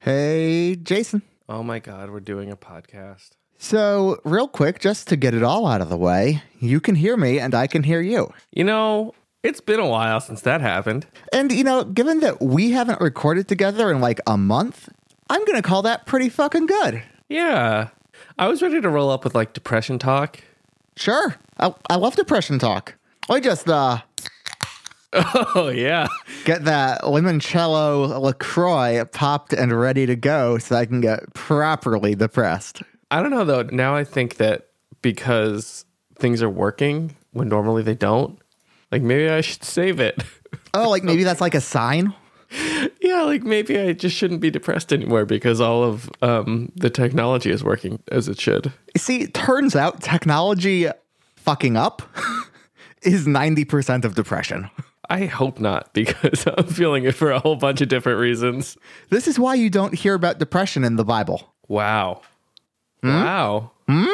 Hey, Jason. Oh my God, we're doing a podcast. So, real quick, just to get it all out of the way, you can hear me and I can hear you. You know, it's been a while since that happened. And, you know, given that we haven't recorded together in like a month, I'm going to call that pretty fucking good. Yeah. I was ready to roll up with like depression talk. Sure. I, I love depression talk. I just uh, Oh, yeah. get that limoncello LaCroix popped and ready to go so I can get properly depressed. I don't know though. Now I think that because things are working when normally they don't, like maybe I should save it. Oh, like maybe that's like a sign? yeah, like maybe I just shouldn't be depressed anymore because all of um, the technology is working as it should. See, it turns out technology fucking up is 90% of depression. I hope not because I'm feeling it for a whole bunch of different reasons. This is why you don't hear about depression in the Bible. Wow. Wow. Hmm?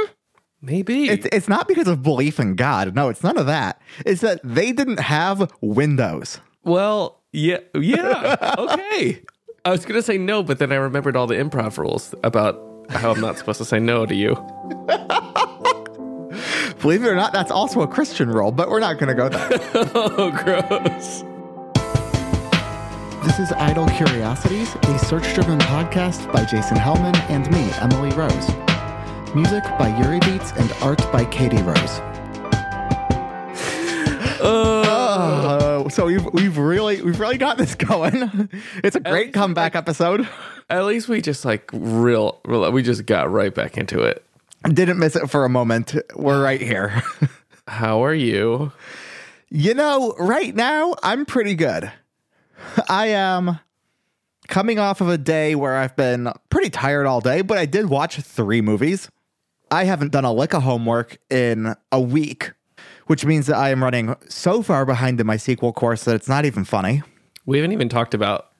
Maybe. It's, it's not because of belief in God. No, it's none of that. It's that they didn't have Windows. well, yeah. Yeah. okay. I was going to say no, but then I remembered all the improv rules about how I'm not supposed to say no to you. Believe it or not, that's also a Christian role, but we're not going to go there. Oh, gross. this is Idle Curiosities, a search driven podcast by Jason Hellman and me, Emily Rose. Music by Yuri Beats and art by Katie Rose. Uh, so we've we've really we've really got this going. It's a great least comeback episode. At least we just like real, real, we just got right back into it. Didn't miss it for a moment. We're right here. How are you? You know, right now I'm pretty good. I am coming off of a day where I've been pretty tired all day, but I did watch three movies. I haven't done a lick of homework in a week, which means that I am running so far behind in my sequel course that it's not even funny. We haven't even talked about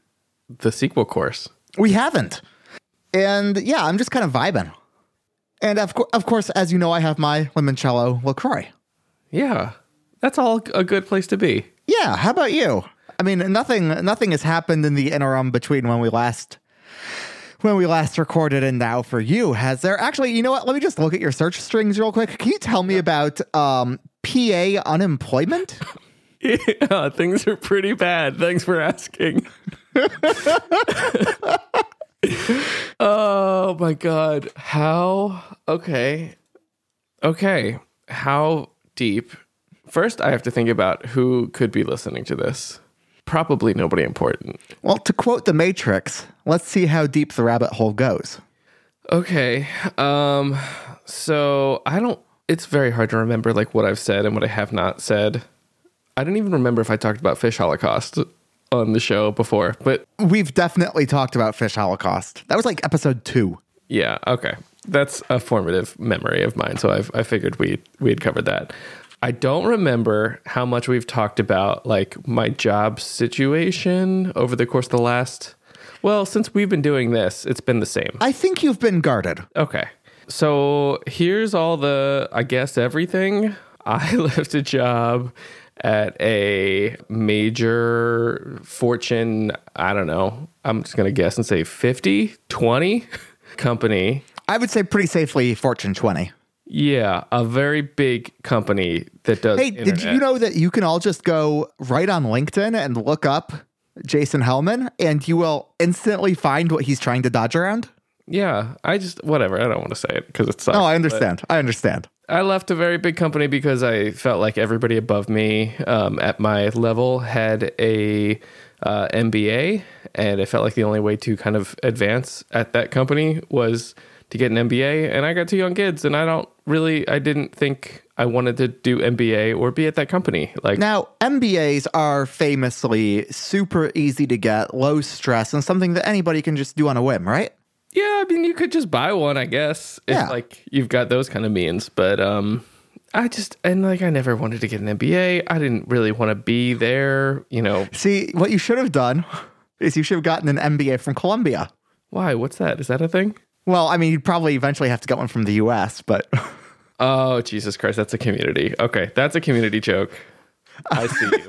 the sequel course. We haven't. And yeah, I'm just kind of vibing. And of, cour- of course, as you know, I have my limoncello LaCroix. Yeah. That's all a good place to be. Yeah, how about you? I mean, nothing nothing has happened in the interim between when we last when we last recorded and now for you. Has there actually, you know what? Let me just look at your search strings real quick. Can you tell me about um PA unemployment? Yeah, things are pretty bad. Thanks for asking. oh my god. How okay. Okay. How deep? First I have to think about who could be listening to this. Probably nobody important. Well, to quote the Matrix, let's see how deep the rabbit hole goes. Okay. Um so I don't it's very hard to remember like what I've said and what I have not said. I don't even remember if I talked about fish holocaust on the show before, but We've definitely talked about Fish Holocaust. That was like episode two. yeah, okay. That's a formative memory of mine, so I've, I figured we we had covered that. I don't remember how much we've talked about like my job situation over the course of the last well, since we've been doing this, it's been the same. I think you've been guarded. Okay. So here's all the, I guess, everything. I left a job at a major fortune, I don't know, I'm just going to guess and say 50, 20 company. I would say pretty safely Fortune 20. Yeah, a very big company that does. Hey, did you know that you can all just go right on LinkedIn and look up Jason Hellman and you will instantly find what he's trying to dodge around? Yeah, I just, whatever. I don't want to say it because it's. Oh, I understand. I understand. I left a very big company because I felt like everybody above me um, at my level had a uh, MBA, and I felt like the only way to kind of advance at that company was to get an MBA. And I got two young kids, and I don't really, I didn't think I wanted to do MBA or be at that company. Like, Now, MBAs are famously super easy to get, low stress, and something that anybody can just do on a whim, right? Yeah, I mean, you could just buy one, I guess, if Yeah. like you've got those kind of means. But um, I just and like I never wanted to get an MBA. I didn't really want to be there. You know, See, what you should have done is you should have gotten an MBA from Columbia. why? What's that? Is that a thing? Well, I mean, you'd probably eventually have to get one from the US, but Oh, Jesus Christ, that's a community. Okay, that's a community joke. I see you.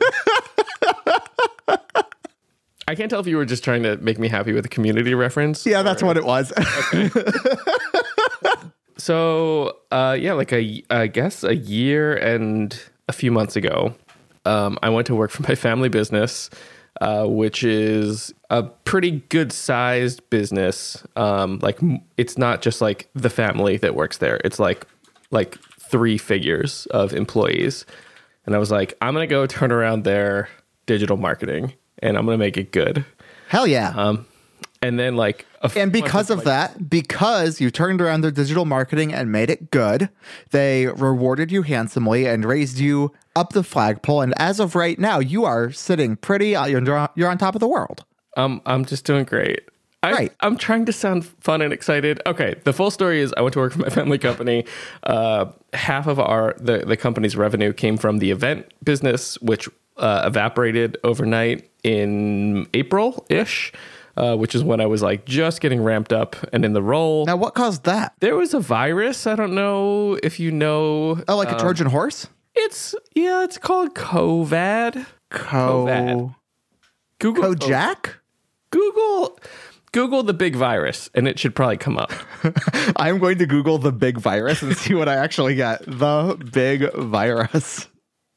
I can't tell if you were just trying to make me happy with a community reference. Yeah, that's what it was. So, uh, yeah, like a, I guess a year and a few months ago, um, I went to work for my family business, uh, which is a pretty good sized business. Um, like it's not just like the family that works there; it's like like three figures of employees. And I was like, I'm gonna go turn around their digital marketing, and I'm gonna make it good. Hell yeah. Um, and then like, a and because of like, that, because you turned around their digital marketing and made it good, they rewarded you handsomely and raised you up the flagpole. And as of right now, you are sitting pretty. uh, You're, you're on top of the world. Um, I'm just doing great. I, Right. I'm trying to sound fun and excited. Okay, the full story is I went to work for my family company. Uh, half of our the, the company's revenue came from the event business, which uh, evaporated overnight in April ish, uh, which is when I was like just getting ramped up and in the role. Now, what caused that? there was a virus. I don't know if you know. Oh, like a Trojan horse? It's yeah, it's called COVID. Co. Google Kojak? Google Google the big virus, and it should probably come up. I'm going to Google the big virus and see what I actually get. The big virus.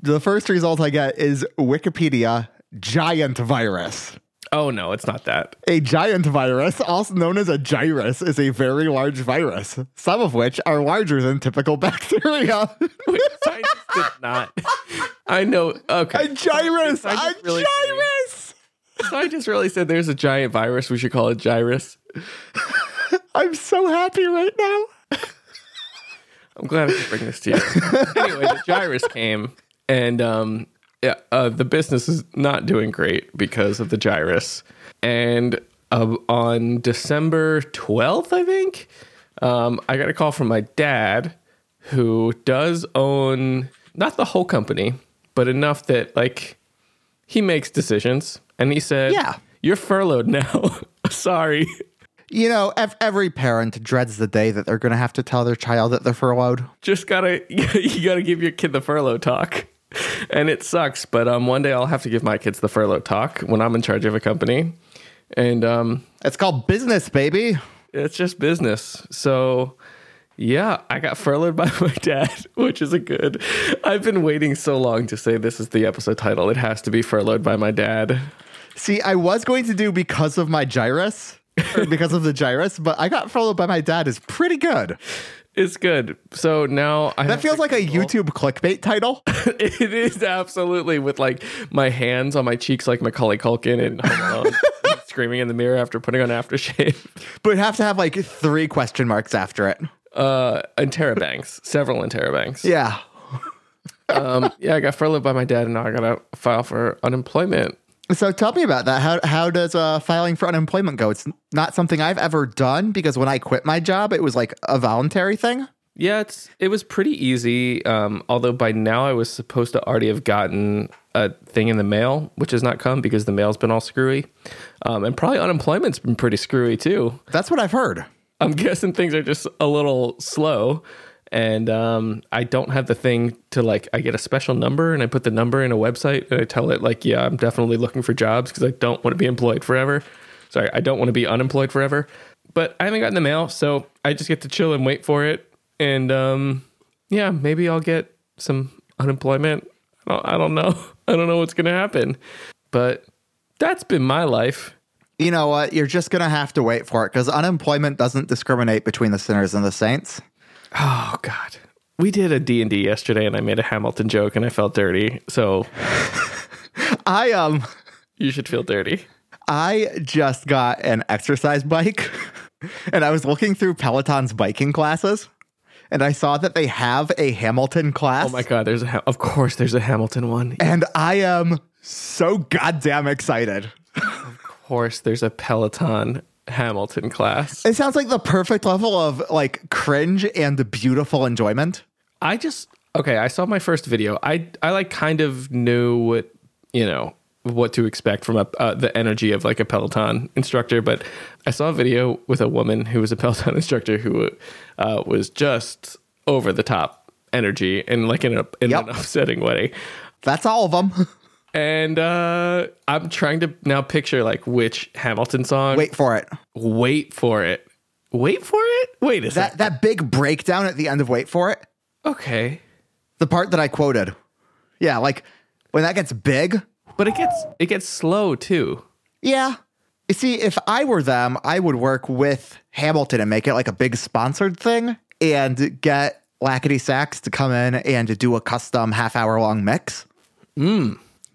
The first result I get is Wikipedia giant virus. Oh no, it's not that. A giant virus, also known as a girus, is a very large virus, some of which are larger than typical bacteria. Wait, scientists did not. I know. Okay, a girus! A really girus! Scientists really said there's a giant virus. We should call it girus. I'm so happy right now. I'm glad I could bring this to you. anyway, the girus came, and um, uh, the business is not doing great because of the girus. And uh, on December 12th, I think, um, I got a call from my dad, who does own not the whole company, but enough that like he makes decisions. And he said, Yeah. you're furloughed now. Sorry." You know, ev- every parent dreads the day that they're going to have to tell their child that they're furloughed. just gotta you gotta give your kid the furlough talk and it sucks but um one day i'll have to give my kids the furlough talk when i'm in charge of a company and um It's called business, baby. it's just business so yeah i got furloughed by my dad which is a good i've been waiting so long to say this is the episode title it has to be furloughed by my dad See, I was going to do because of my girus, because of the girus, but I got followed by my dad is pretty good. It's good so now i That feels like a YouTube clickbait title. it is absolutely with like my hands on my cheeks like macaulay culkin and Alone, screaming in the mirror after putting on aftershave but it'd have to have like three question marks after it. uh interrobangs several interrobangs Yeah. um yeah i got furloughed by my dad and now i gotta file for unemployment So tell me about that. How how does uh, filing for unemployment go? It's not something I've ever done because when I quit my job, it was like a voluntary thing. yeah it's it was pretty easy um although by now i was supposed to already have gotten a thing in the mail which has not come because the mail's been all screwy um and probably unemployment's been pretty screwy too That's what I've heard. I'm guessing things are just a little slow. And um, I don't have the thing to like, I get a special number and I put the number in a website and I tell it, like, yeah, I'm definitely looking for jobs because I don't want to be employed forever. Sorry, I don't want to be unemployed forever. But I haven't gotten the mail. So I just get to chill and wait for it. And um, yeah, maybe I'll get some unemployment. I don't, I don't know. I don't know what's going to happen. But that's been my life. You know what? You're just gonna have to wait for it because unemployment doesn't discriminate between the sinners and the saints. Oh God. We did a D&D yesterday and I made a Hamilton joke and I felt dirty. So I um you should feel dirty. I just got an exercise bike and I was looking through Peloton's biking classes and I saw that they have a Hamilton class. Oh my God, there's a of course there's a Hamilton one. And I am so goddamn excited. Of course there's a Peloton Hamilton class. It sounds like the perfect level of like cringe and beautiful enjoyment. I just okay, I saw my first video. I I like kind of knew what, you know, what to expect from a uh, the energy of like a Peloton instructor, but I saw a video with a woman who was a Peloton instructor who uh, was just over the top energy and like in, a, in Yep. an upsetting way. That's all of them. And uh, I'm trying to now picture like which Hamilton song. Wait for it. wait for it. Wait for it. Wait is That second. that big breakdown at the end of Wait for it. Okay, The part that I quoted. Yeah, like when that gets big. but it gets it gets slow too. Yeah. You see, if I were them, I would work with Hamilton and make it like a big sponsored thing and get Lackady Sax to come in and do a custom half hour long mix.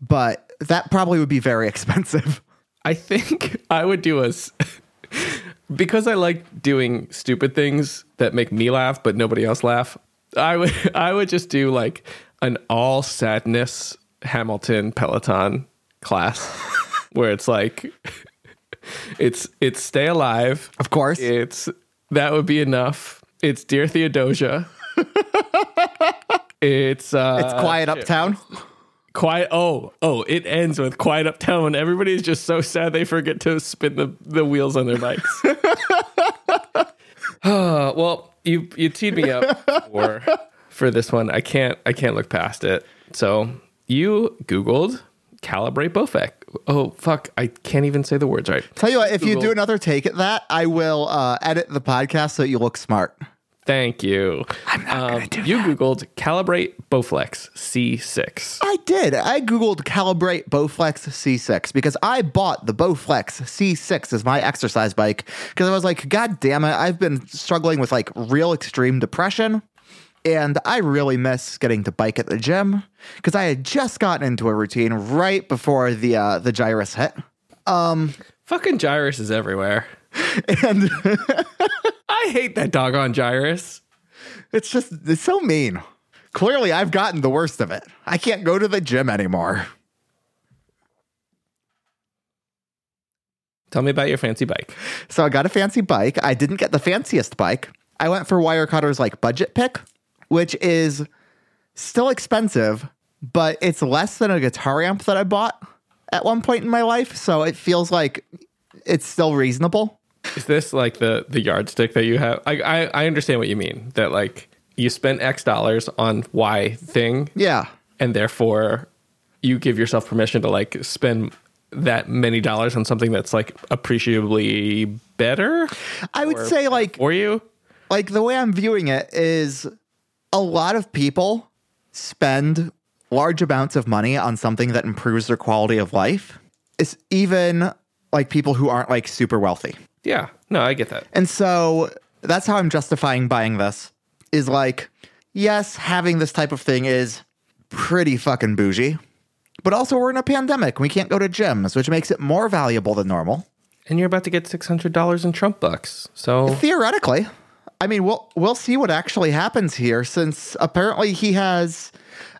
But that probably would be very expensive. I think I would do a because I like doing stupid things that make me laugh but nobody else laugh. I would I would just do like an all sadness Hamilton Peloton class where it's like it's it's stay alive. Of course. It's that would be enough. It's dear Theodosia. it's uh it's quiet uptown. Quiet. Oh, oh! It ends with quiet uptown when everybody's just so sad they forget to spin the, the wheels on their bikes. well, you you teed me up for for this one. I can't I can't look past it. So you Googled calibrate Bofec. Oh fuck! I can't even say the words right. Tell you what, if you do another take at that, I will uh, edit the podcast so you look smart. Thank you. I'm not gonna do You Googled calibrate Bowflex C6. I did. I Googled calibrate Bowflex C6 because I bought the Bowflex C6 as my exercise bike because I was like, God damn it, I've been struggling with like real extreme depression. And I really miss getting to bike at the gym because I had just gotten into a routine right before the uh, the girus hit. Fucking Girus is everywhere. And I hate that doggone Girus. it's just, it's so mean. Clearly, I've gotten the worst of it. I can't go to the gym anymore. Tell me about your fancy bike. So I got a fancy bike. I didn't get the fanciest bike. I went for Wirecutter's like budget pick, which is still expensive, but it's less than a guitar amp that I bought at one point in my life. So it feels like it's still reasonable. Is this like the the yardstick that you have? I I, I understand what you mean. That like you spent X dollars on Y thing, Yeah. and therefore you give yourself permission to like spend that many dollars on something that's like appreciably better I would say like for you. like the way I'm viewing it is a lot of people spend large amounts of money on something that improves their quality of life. It's even like people who aren't like super wealthy. Yeah, no, I get that. And so that's how I'm justifying buying this is like, yes, having this type of thing is pretty fucking bougie, but also we're in a pandemic. We can't go to gyms, which makes it more valuable than normal. And you're about to get six hundred dollars in Trump bucks. So Theoretically, I mean, we'll we'll see what actually happens here since apparently he has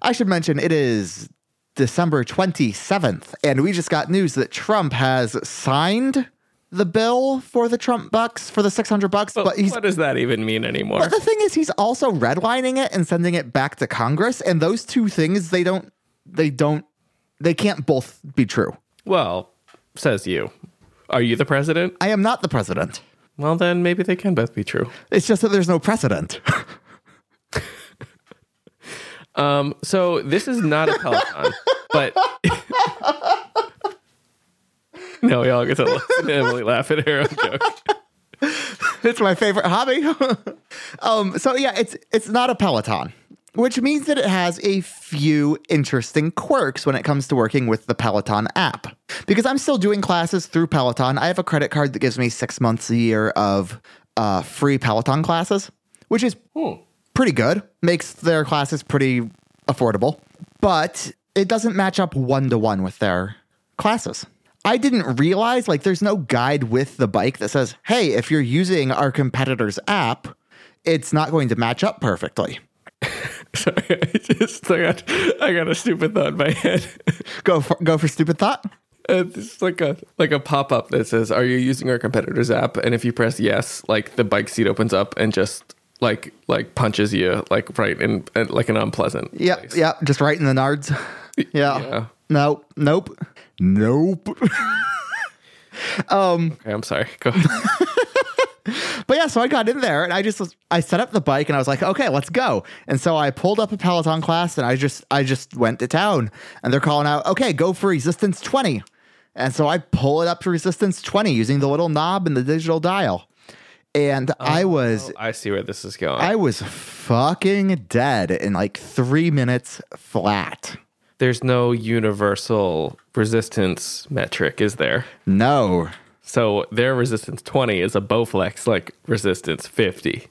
I should mention it is December 27th and we just got news that Trump has signed the bill for the Trump bucks for the 600 bucks, but he's what does that even mean anymore? But the thing is, he's also redlining it and sending it back to Congress, and those two things they don't, they don't, they can't both be true. Well, says you. Are you the president? I am not the president. Well, then maybe they can both be true. It's just that there's no precedent. Um, so this is not a Peloton, but no, we all get to listen to Emily laugh at her own joke. it's my favorite hobby. um, so yeah, it's it's not a Peloton, which means that it has a few interesting quirks when it comes to working with the Peloton app. Because I'm still doing classes through Peloton. I have a credit card that gives me six months a year of uh, free Peloton classes, which is pretty good. Makes their classes pretty affordable, but it doesn't match up one to one with their classes. I didn't realize like there's no guide with the bike that says, "Hey, if you're using our competitor's app, it's not going to match up perfectly." Sorry, I just I got I got a stupid thought in my head. Go for go for stupid thought. Uh, it's like a like a pop up that says, "Are you using our competitor's app?" And if you press yes, like the bike seat opens up and just like like punches you like right in, in like an unpleasant. Yep, place. yep, just right in the nards. Yeah. Yeah. Nope. Nope. Nope. Um, okay, I'm sorry. Go. ahead. But yeah, so I got in there and I just was, I set up the bike and I was like, okay, let's go. And so I pulled up a Peloton class and I just I just went to town and they're calling out, okay, go for resistance 20. And so I pull it up to resistance 20 using the little knob and the digital dial. And oh, I was Oh, I see where this is going. I was fucking dead in like 3 minutes flat. There's no universal resistance metric, is there? No. So their resistance 20 is a Bowflex like resistance 50.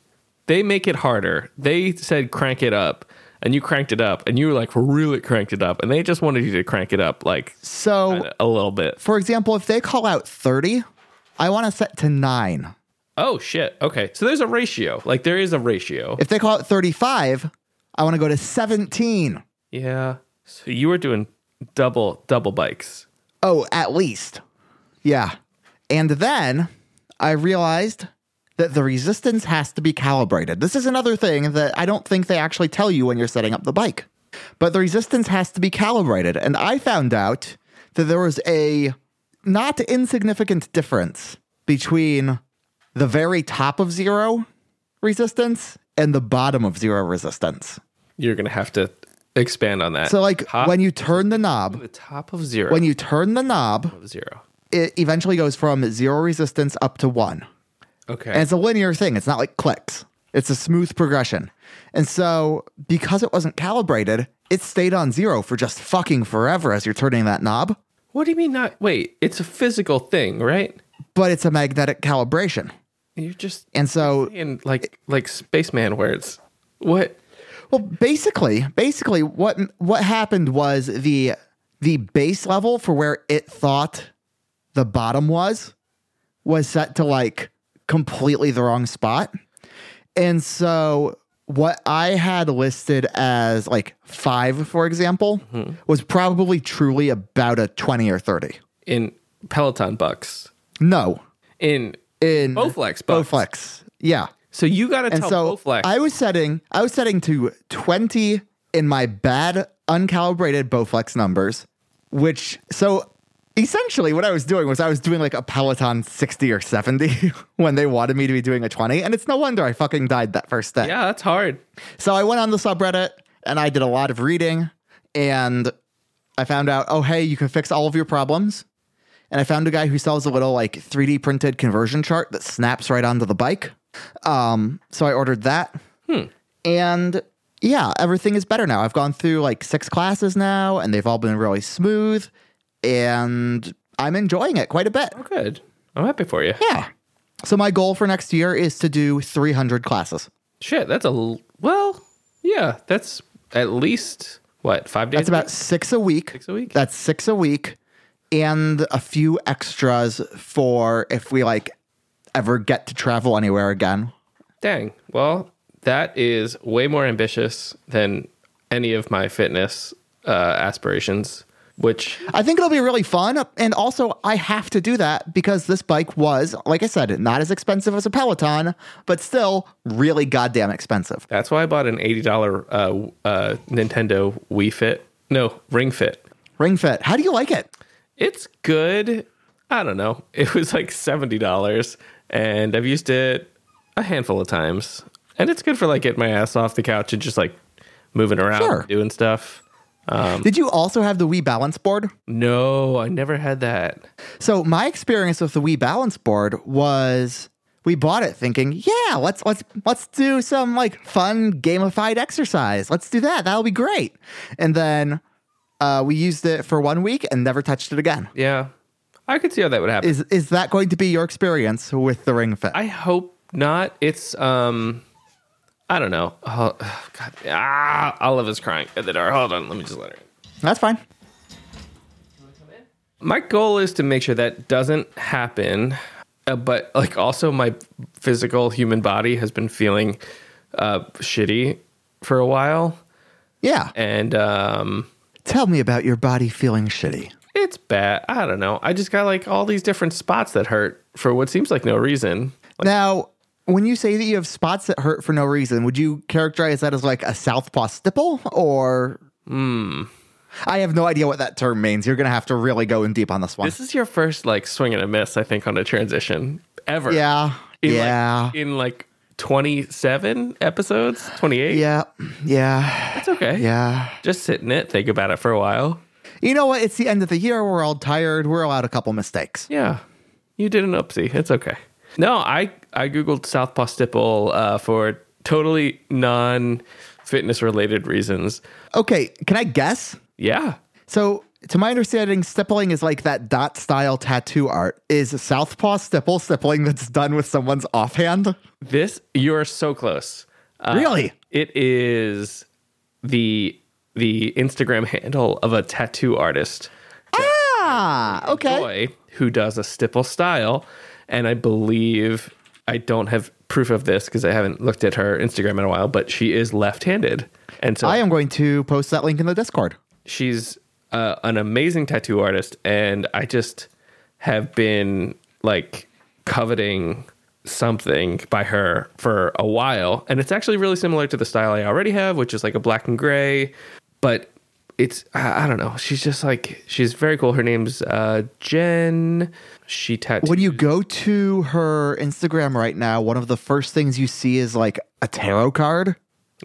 They make it harder. They said crank it up, and you cranked it up, and you were like really cranked it up, and they just wanted you to crank it up like So a little bit. for example, if they call out 30, I want to set to 9. Oh shit. Okay. So there's a ratio. Like there is a ratio. If they call it 35, I want to go to 17. Yeah. So you were doing double double bikes. Oh, at least. Yeah. And then I realized that the resistance has to be calibrated. This is another thing that I don't think they actually tell you when you're setting up the bike. But the resistance has to be calibrated. And I found out that there was a not insignificant difference between the very top of zero resistance and the bottom of zero resistance. You're gonna have to expand on that. So, like Top- when you turn the knob, the top of zero. when you turn the knob, of zero. it eventually goes from zero resistance up to one. Okay. And it's a linear thing. It's not like clicks. It's a smooth progression. And so because it wasn't calibrated, it stayed on zero for just fucking forever as you're turning that knob. what do you mean not wait, it's a physical thing, right? But it's a magnetic calibration. You're just And so in like like spaceman words. What well basically basically what what happened was the the base level for where it thought the bottom was was set to like completely the wrong spot. And so what I had listed as like 5 for example mm-hmm. was probably truly about a 20 or 30. in Peloton bucks. No. In In Bowflex bucks. Bowflex. Yeah. So you gotta And tell so Bowflex. I was setting I was setting to 20 in my bad uncalibrated Bowflex numbers, which so essentially what I was doing was I was doing like a Peloton 60 or 70 when they wanted me to be doing a 20. And it's no wonder I fucking died that first day. yeah, that's hard. So I went on the subreddit and I did a lot of reading and I found out, oh, hey, you can fix all of your problems. And I found a guy who sells a little like 3D printed conversion chart that snaps right onto the bike. Um, so I ordered that. And yeah, everything is better now. I've gone through like six classes now and they've all been really smooth. And I'm enjoying it quite a bit. Oh, good. I'm happy for you. Yeah. So my goal for next year is to do 300 classes. Shit, that's a l- well, yeah, that's at least what five days. That's about six a week. Six a week? That's six a week, and a few extras for if we like ever get to travel anywhere again. Dang. Well, that is way more ambitious than any of my fitness uh, aspirations. Which I think it'll be really fun, and also I have to do that because this bike was, like I said, not as expensive as a Peloton, but still really goddamn expensive. that's why I bought an eighty dollar uh, uh, Nintendo Wii Fit. No, Ring Fit. Ring Fit, how do you like it? It's good. I don't know. It was like seventy dollars, and I've used it a handful of times, and it's good for like getting my ass off the couch and just like moving around, Sure. doing stuff. Um, Did you also have the Wii Balance Board? No, I never had that. So my experience with the Wii Balance Board was we bought it thinking, yeah, let's let's let's do some like fun gamified exercise. Let's do that. That'll be great. And then uh, we used it for one week and never touched it again. Yeah, I could see how that would happen. Is is that going to be your experience with the Ring Fit? I hope not. It's um, I don't know. Oh, God, ah, Olive is crying at the door. Hold on, let me just let her. in. That's fine. My goal is to make sure that doesn't happen, uh, but like also my physical human body has been feeling uh, shitty for a while, Yeah. and um, Tell me about your body feeling shitty. It's bad. I don't know. I just got like all these different spots that hurt for what seems like no reason. Now, when you say that you have spots that hurt for no reason, would you characterize that as like a southpaw stipple or? Hmm. I have no idea what that term means. You're gonna have to really go in deep on this one. This is your first like swing and a miss, I think, on a transition ever. yeah, In Yeah. Like, in like 27 episodes, 28. Yeah. Yeah. It's okay. Yeah. Just sit in it, think about it for a while. You know what? It's the end of the year. We're all tired. We're allowed a couple mistakes. Yeah. You did an upsie. It's okay. No, I, I Googled Southpaw Stipple uh, for totally non fitness related reasons. Okay. Can I guess? Yeah. So, to my understanding, stippling is like that dot style tattoo art. Is southpaw stipple stippling that's done with someone's offhand? This, you're so close. Uh, Really? It is the the Instagram handle of a tattoo artist Ah, okay. who does a stipple style, and I believe I don't have proof of this because I haven't looked at her Instagram in a while, but she is left-handed, and so I am going to post that link in the Discord. she's uh, an amazing tattoo artist, and I just have been like coveting something by her for a while, and it's actually really similar to the style I already have, which is like a black and gray, but it's I I don't know. She's just like she's very cool. Her name's uh, Jen. She tattooed. When you go to her Instagram right now, one of the first things you see is like a tarot card,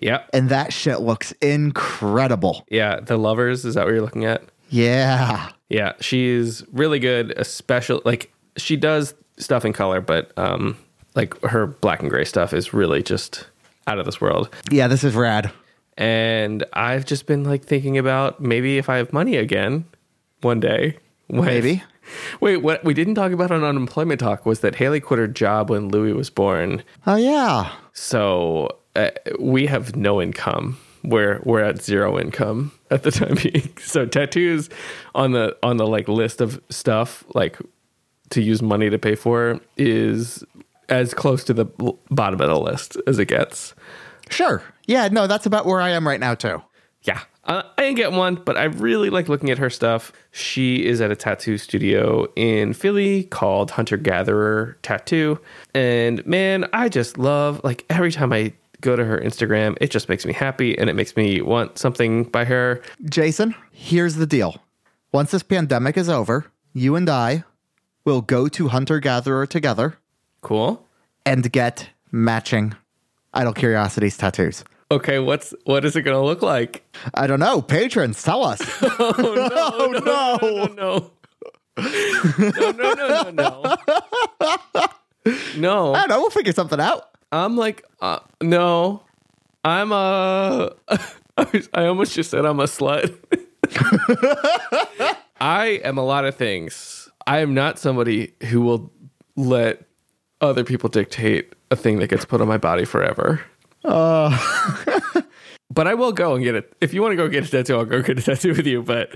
Yep. and that shit looks incredible. Yeah, the lovers is that what you're looking at? Yeah. Yeah, she's really good. Especially like she does stuff in color, but um, like her black and gray stuff is really just out of this world. Yeah, this is rad. And I've just been like thinking about maybe if I have money again one day. when- Maybe. Wait, what we didn't talk about on unemployment talk was that Haley quit her job when Louis was born. Oh, yeah. So uh, we have no income. We're we're at zero income at the time being. So tattoos on the on the like list of stuff like to use money to pay for is as close to the bottom of the list as it gets. Sure. Yeah, no, that's about where I am right now, too. Yeah, uh, I didn't get one, but I really like looking at her stuff. She is at a tattoo studio in Philly called Hunter Gatherer Tattoo, and man, I just love like every time I go to her Instagram, it just makes me happy and it makes me want something by her. Jason, here's the deal. Once this pandemic is over, you and I will go to Hunter Gatherer together Cool. and get matching Idle Curiosities tattoos. Okay, what's what is it gonna look like? I don't know. Patrons, tell us. Oh no, no, no, no, no, no, no. No, I don't know. We'll figure something out. I'm like, uh, no, I'm a. I almost just said I'm a slut. I am a lot of things. I am not somebody who will let other people dictate a thing that gets put on my body forever. but I will go and get it. If you want to go get a tattoo, I'll go get a tattoo with you. But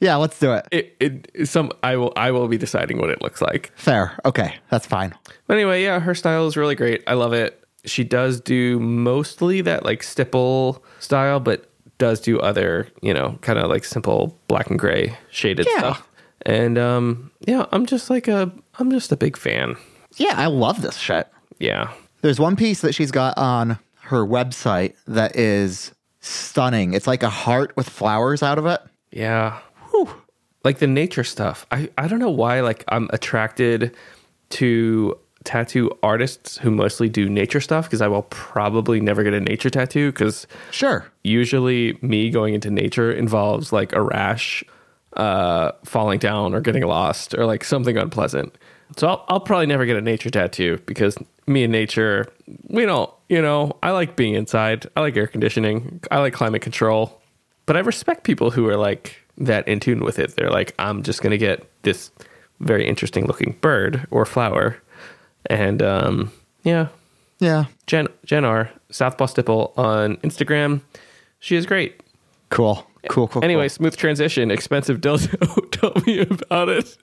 Yeah, let's do it. it, it some I will I will be deciding what it looks like. Fair. Okay, that's fine. But anyway, yeah, her style is really great. I love it. She does do mostly that like stipple style, but does do other, you know, kind of like simple black and gray shaded Yeah. stuff. And um yeah, I'm just like a I'm just a big fan. Yeah, I love this shit. Yeah. There's one piece that she's got on her website that is stunning. It's like a heart with flowers out of it. Yeah. Like the nature stuff. I, I don't know why like I'm attracted to tattoo artists who mostly do nature stuff because I will probably never get a nature tattoo because Sure. usually me going into nature involves like a rash, uh, falling down or getting lost or like something unpleasant. So I'll, I'll probably never get a nature tattoo because me and nature, we don't, you know, I like being inside. I like air conditioning. I like climate control. But I respect people who are like that in tune with it. They're like, I'm just going to get this very interesting looking bird or flower. And um, yeah, Yeah. Jen Jen R Southpaw Stipple on Instagram. She is great. Cool. Cool, cool. Anyway, cool. smooth transition. Expensive dildo. Tell me about it.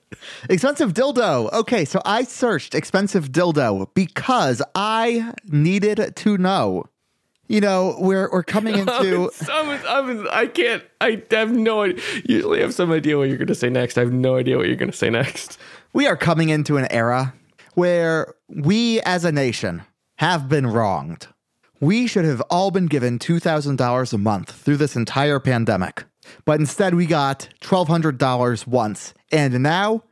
expensive dildo. Okay, so I searched expensive dildo because I needed to know. You know, we're we're coming into I'm, I'm, I can't. I have no idea. Usually, I have some idea what you're going to say next. I have no idea what you're going to say next. we are coming into an era where we as a nation have been wronged. We should have all been given $2,000 a month through this entire pandemic. But instead, we got $1,200 once. And now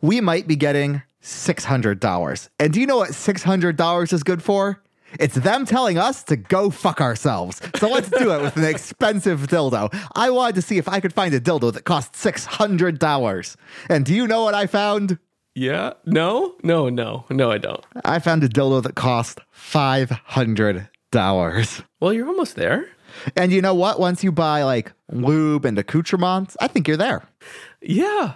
we might be getting $600. And do you know what $600 is good for? It's them telling us to go fuck ourselves. So let's do it with an expensive dildo. I wanted to see if I could find a dildo that cost $600. And do you know what I found? Yeah. No. No. No. No. I don't. I found a dildo that cost $500. Well, you're almost there. And you know what? Once you buy like lube and accoutrements, I think you're there. Yeah.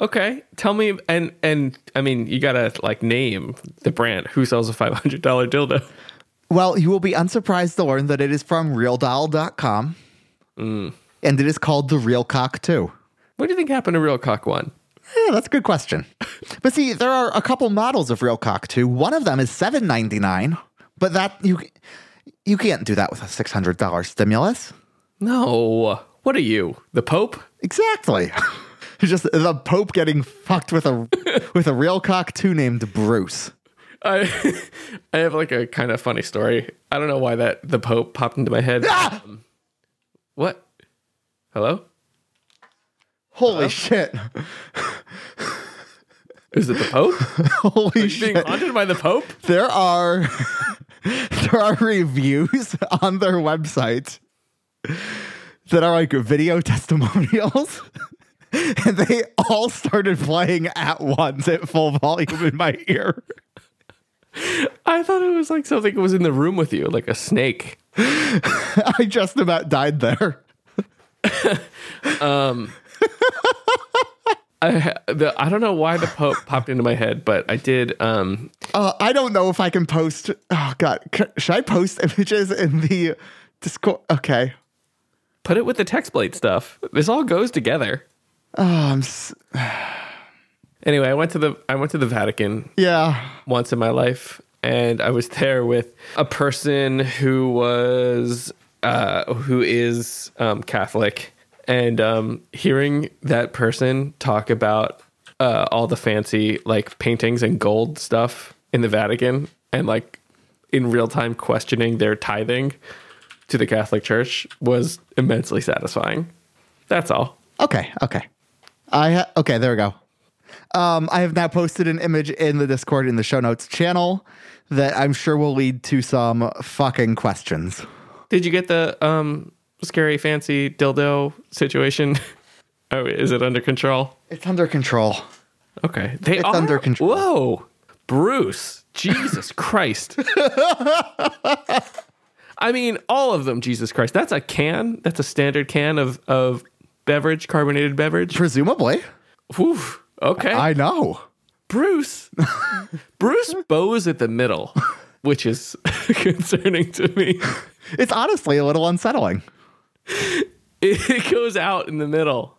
Okay. Tell me and and I mean you gotta like name the brand who sells a five hundred dollar dildo. Well, you will be unsurprised to learn that it is from realdoll.com. Mm. And it is called the Real Cock 2. What do you think happened to Real Cock One? Yeah, that's a good question. but see, there are a couple models of Real Cock 2. One of them is $7.99, but that you you can't do that with a $600 stimulus. No. What are you? The Pope? Exactly. Just the Pope getting fucked with a with a Real Cock too named Bruce. I I have like a kind of funny story. I don't know why that the Pope popped into my head. Ah! What? Hello? Holy shit. Is it the Pope? Holy Being shit. haunted by the Pope? there are there are reviews on their website that are like video testimonials and they all started playing at once at full volume in my ear I thought it was like something that was in the room with you, like a snake. i just about died there um, I the, I don't know why the Pope popped into my head, but I did. Um, uh, i don't know if i can post oh god C- should i post images in the discord okay put it with the text blade stuff. This all goes together. oh i'm s- Anyway, I went to the I went to the Vatican yeah once in my life, and I was there with a person who was uh, who is um, Catholic, and um, hearing that person talk about uh, all the fancy like paintings and gold stuff in the Vatican, and like in real time questioning their tithing to the Catholic Church was immensely satisfying. That's all. Okay, okay. I ha- okay, there we go. Um, I have now posted an image in the Discord in the show notes channel that I'm sure will lead to some fucking questions. Did you get the um scary fancy dildo situation? oh, is it under control? It's under control. Okay, they It's are under control. Whoa, Bruce, Jesus Christ! I mean, all of them. Jesus Christ, that's a can. That's a standard can of of beverage, carbonated beverage. Presumably. Whew, okay, I know. Bruce. Bruce bows at the middle, which is concerning to me. It's honestly a little unsettling. It goes out in the middle.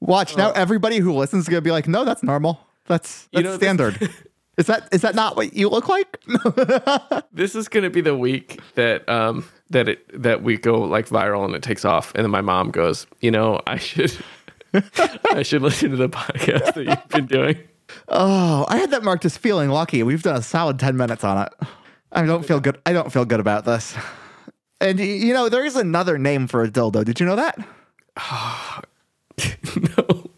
Watch now everybody who listens is gonna be like, no, that's normal. That's that's know, this- standard. is that is that not what you look like? This is going to be the week that um that it that we go like viral and it takes off, and then my mom goes, you know, I should I should listen to the podcast that you've been doing. oh, I had that marked as feeling lucky. We've done a solid ten minutes on it. I don't feel good. I don't feel good about this. And you know, there is another name for a dildo. Did you know that? no,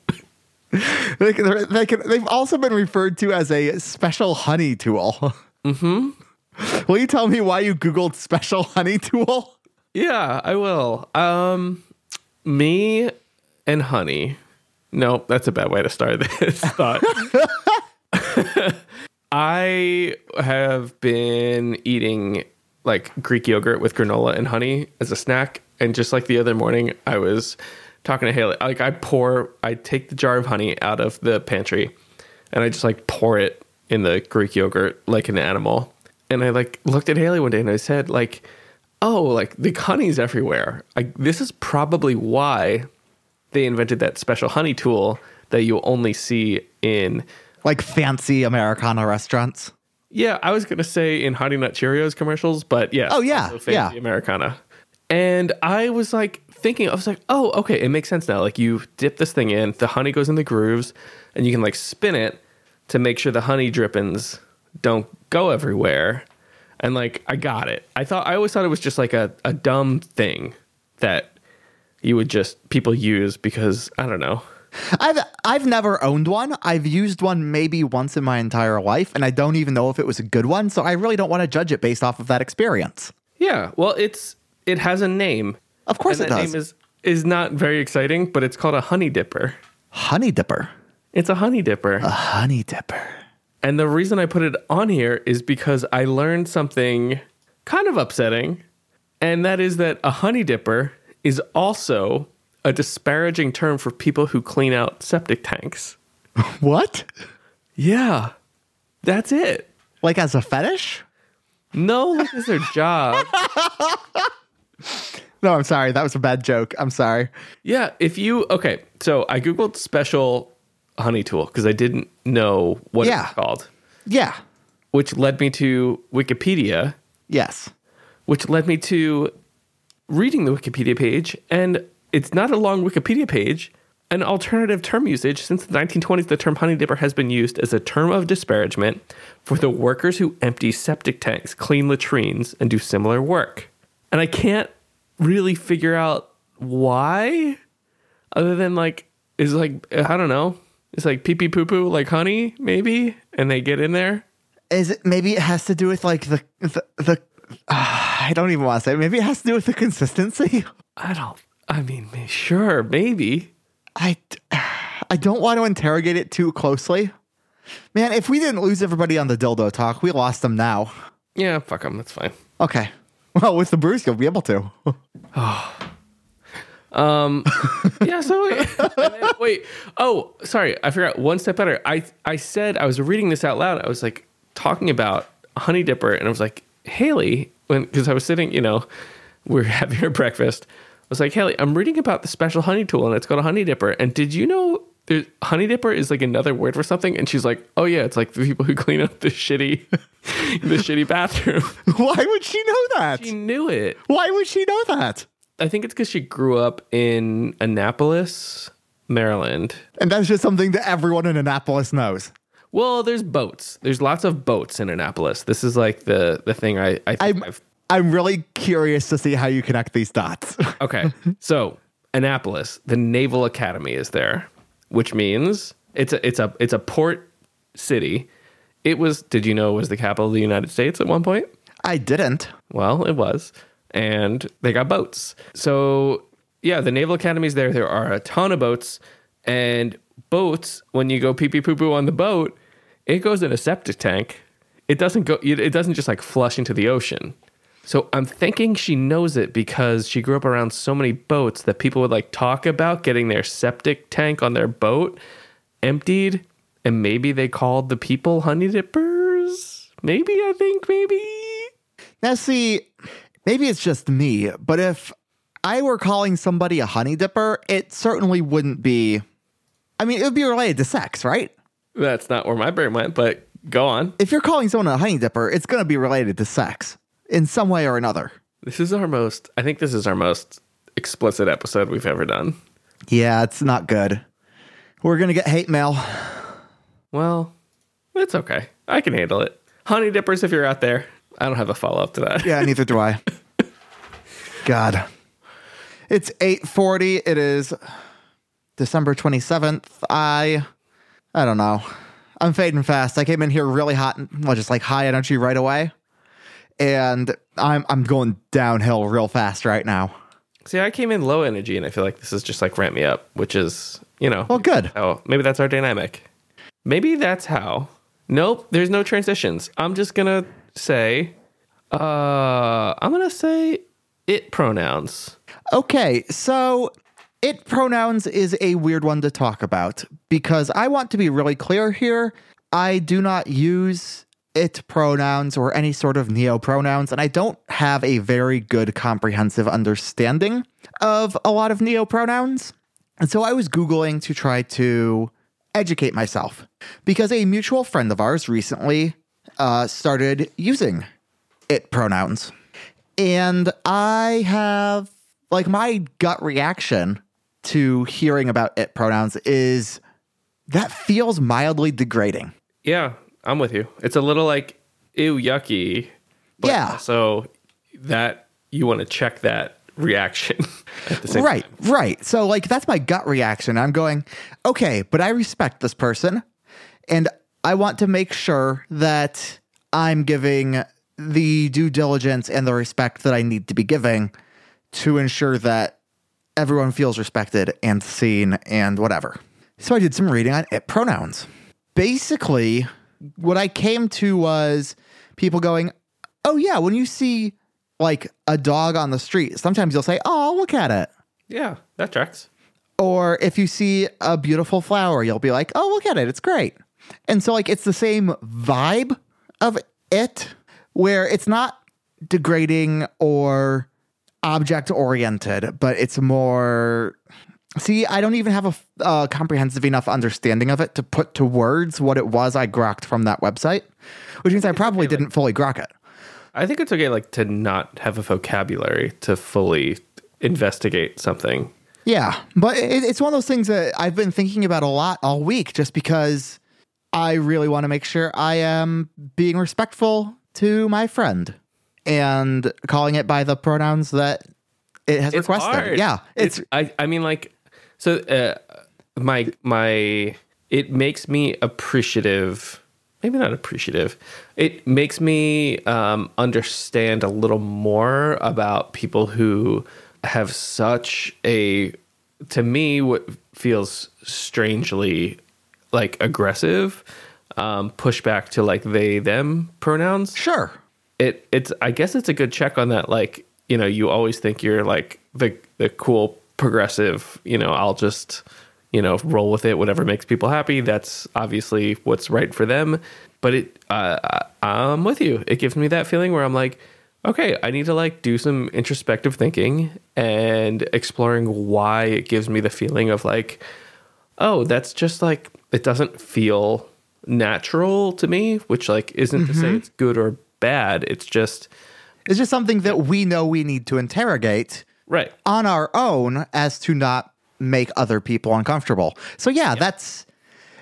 They, can- they can, they've also been referred to as a special honey tool. Mm-hmm. Will you tell me why you Googled special honey tool? yeah, I will. Um, me and honey. No, that's a bad way to start this thought. I have been eating like Greek yogurt with granola and honey as a snack. And just like the other morning, I was talking to Haley. Like, I pour, I take the jar of honey out of the pantry and I just like pour it in the Greek yogurt like an animal. And I like looked at Haley one day and I said, like, oh, like the honey's everywhere. I, this is probably why they invented that special honey tool that you only see in Like fancy Americana restaurants. Yeah, I was gonna say in Honey Nut Cheerios commercials, but yeah. Oh, yeah, yeah. Americana. And I was like thinking, I was like, oh, okay, it makes sense now. Like you dip this thing in, the honey goes in the grooves, and you can like spin it to make sure the honey drippings don't go everywhere. And like I got it. I thought I always thought it was just like a, a dumb thing that you would just people use because I don't know. I've I've never owned one. I've used one maybe once in my entire life, and I don't even know if it was a good one. So I really don't want to judge it based off of that experience. Yeah, well, it's it has a name. Of course it that does. name is is not very exciting, but it's called a honey dipper. honey dipper. It's a honey dipper. A honey dipper. And the reason I put it on here is because I learned something kind of upsetting, and that is that a honey dipper is also a disparaging term for people who clean out septic tanks. What? Yeah, that's it. Like as a fetish? No, like it's their job. No, I'm sorry. That was a bad joke. I'm sorry. Yeah, if you okay, so I googled special honey tool because I didn't know what Yeah. it's called, Yeah. which led me to Wikipedia, Yes. which led me to reading the Wikipedia page, and it's not a long Wikipedia page. An alternative term usage since the 1920s, the term honey dipper has been used as a term of disparagement for the workers who empty septic tanks, clean latrines, and do similar work. And I can't really figure out why, other than like, is like, I don't know, it's like pee pee poo poo, like honey, maybe, and they get in there. Is it maybe it has to do with like the the, the I don't even want to say. Maybe it has to do with the consistency. I don't, I mean, sure, maybe. I I don't want to interrogate it too closely. Man, if we didn't lose everybody on the dildo talk, we lost them now. Yeah, fuck them, that's fine. Okay. Well, with the bruise, you'll be able to. Um, yeah so then- wait oh sorry i forgot one step better i i said i was reading this out loud i was like talking about honey dipper and i was like haley when because i was sitting you know we are having our breakfast was like haley i'm reading about the special honey tool and it's called a honey dipper and did you know there's, honey dipper is like another word for something and she's like oh yeah it's like the people who clean up the shitty the shitty bathroom Why would she know that? she knew it Why would she know that? i think it's because she grew up in annapolis maryland And that's just something that everyone in Annapolis knows. Well, there's boats. There's lots of boats in Annapolis. This is like the the thing I I think I'm I've I'm really curious to see how you connect these dots. okay. so Annapolis, the Naval Academy is there, which means it's a it's a it's a port city. It was. Did you know it was the capital of the United States at one point? I didn't. Well, it was, and they got boats. So yeah, the Naval Academy is there. There are a ton of boats, and boats. When you go pee pee poo poo on the boat, it goes in a septic tank. It doesn't go. It doesn't just like flush into the ocean. So I'm thinking she knows it because she grew up around so many boats that people would like talk about getting their septic tank on their boat emptied, and maybe they called the people honey dippers. Maybe I think maybe. Now, see, maybe it's just me, but if I were calling somebody a honey dipper, it certainly wouldn't be. I mean, it would be related to sex, right? That's not where my brain went, but go on. If you're calling someone a honey dipper, it's going to be related to sex in some way or another. This is our most, I think this is our most explicit episode we've ever done. Yeah, it's not good. We're going to get hate mail. Well, it's okay. I can handle it. Honey dippers, if you're out there, I don't have a follow up to that. Yeah, neither do I. God. It's 8:40. It is December 27th. I I don't know. I'm fading fast. I came in here really hot and well, just like high energy right away. And I'm I'm going downhill real fast right now. See, I came in low energy and I feel like this is just like ramp me up, which is, you know, Well, good. oh, maybe that's our dynamic. Maybe that's how. Nope, there's no transitions. I'm just to say, uh, I'm going to say it pronouns. Okay, so it pronouns is a weird one to talk about because I want to be really clear here. I do not use it pronouns or any sort of neo pronouns, and I don't have a very good comprehensive understanding of a lot of neo pronouns. And so I was Googling to try to educate myself because a mutual friend of ours recently uh, started using it pronouns. And I have, like, my gut reaction to hearing about it pronouns is that feels mildly degrading. Yeah, I'm with you. It's a little like ew yucky. But Yeah. So that you want to check that reaction at the same right, time. right. So like that's my gut reaction. I'm going, okay, but I respect this person and I want to make sure that I'm giving the due diligence and the respect that I need to be giving to ensure that everyone feels respected and seen and whatever. So I did some reading on it pronouns. Basically, what I came to was people going, "Oh yeah, when you see like a dog on the street, sometimes you'll say, "Oh, look at it." Yeah, that tracks. Or if you see a beautiful flower, you'll be like, "Oh, look at it. It's great." And so like it's the same vibe of it where it's not degrading or object oriented, but it's more See, I don't even have a uh, comprehensive enough understanding of it to put to words what it was I grokked from that website, which means I probably didn't fully grok it. I think it's okay, like to not have a vocabulary to fully investigate something. Yeah, but it, it's one of those things that I've been thinking about a lot all week just because I really want to make sure I am being respectful to my friend and calling it by the pronouns that it has It's requested. hard. Yeah, it's, I I mean like so uh, my my it makes me appreciative. Maybe not appreciative. It makes me um, understand a little more about people who have such a to me what feels strangely like aggressive um, pushback to like they them pronouns sure. it it's I guess it's a good check on that. Like you know, you always think you're like the the cool progressive. You know, I'll just you know roll with it. Whatever makes people happy. That's obviously what's right for them. But it, uh, I'm with you. It gives me that feeling where I'm like, okay, I need to like do some introspective thinking and exploring why it gives me the feeling of like, oh, that's just like it doesn't feel natural to me. Which like isn't to say it's good or bad. It's just It's just something that we know we need to interrogate right. on our own as to not make other people uncomfortable. So yeah, that's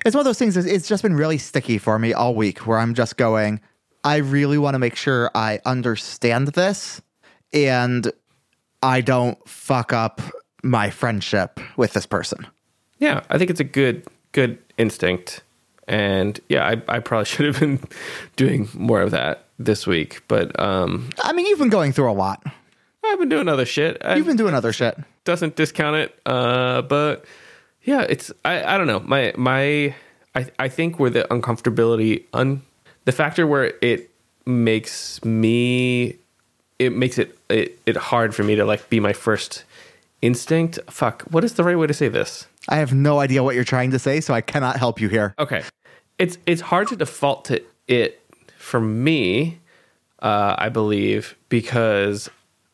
it's one of those things. that It's just been really sticky for me all week, where I'm just going. I really want to make sure I understand this, and I don't fuck up my friendship with this person. Yeah, I think it's a good good instinct. And yeah, I, I probably should have been doing more of that this week. But um I mean, you've been going through a lot. I've been doing other shit. I, You've been doing other shit. doesn't discount it. Uh but yeah, it's I, I don't know. My my I I think where the uncomfortability un the factor where it makes me it makes it, it it hard for me to like be my first instinct. Fuck, what is the right way to say this? I have no idea what you're trying to say, so I cannot help you here. Okay. It's it's hard to default to it for me, uh, I believe, because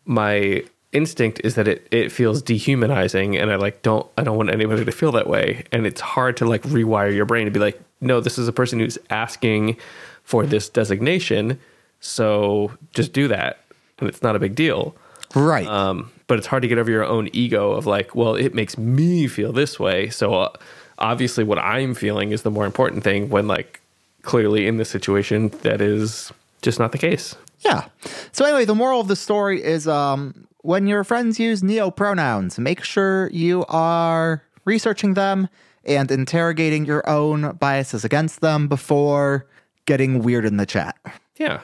my instinct is that it, it feels dehumanizing and I like don't I don't want anybody to feel that way. And it's hard to like rewire your brain to be like, no, this is a person who's asking for this designation. So just do that. And it's not a big deal. Right. Um, but it's hard to get over your own ego of like, well, it makes me feel this way. So uh, obviously, what I'm feeling is the more important thing. When like clearly in this situation, that is just not the case. Yeah. So anyway, the moral of the story is um when your friends use neo pronouns, make sure you are researching them and interrogating your own biases against them before getting weird in the chat. Yeah.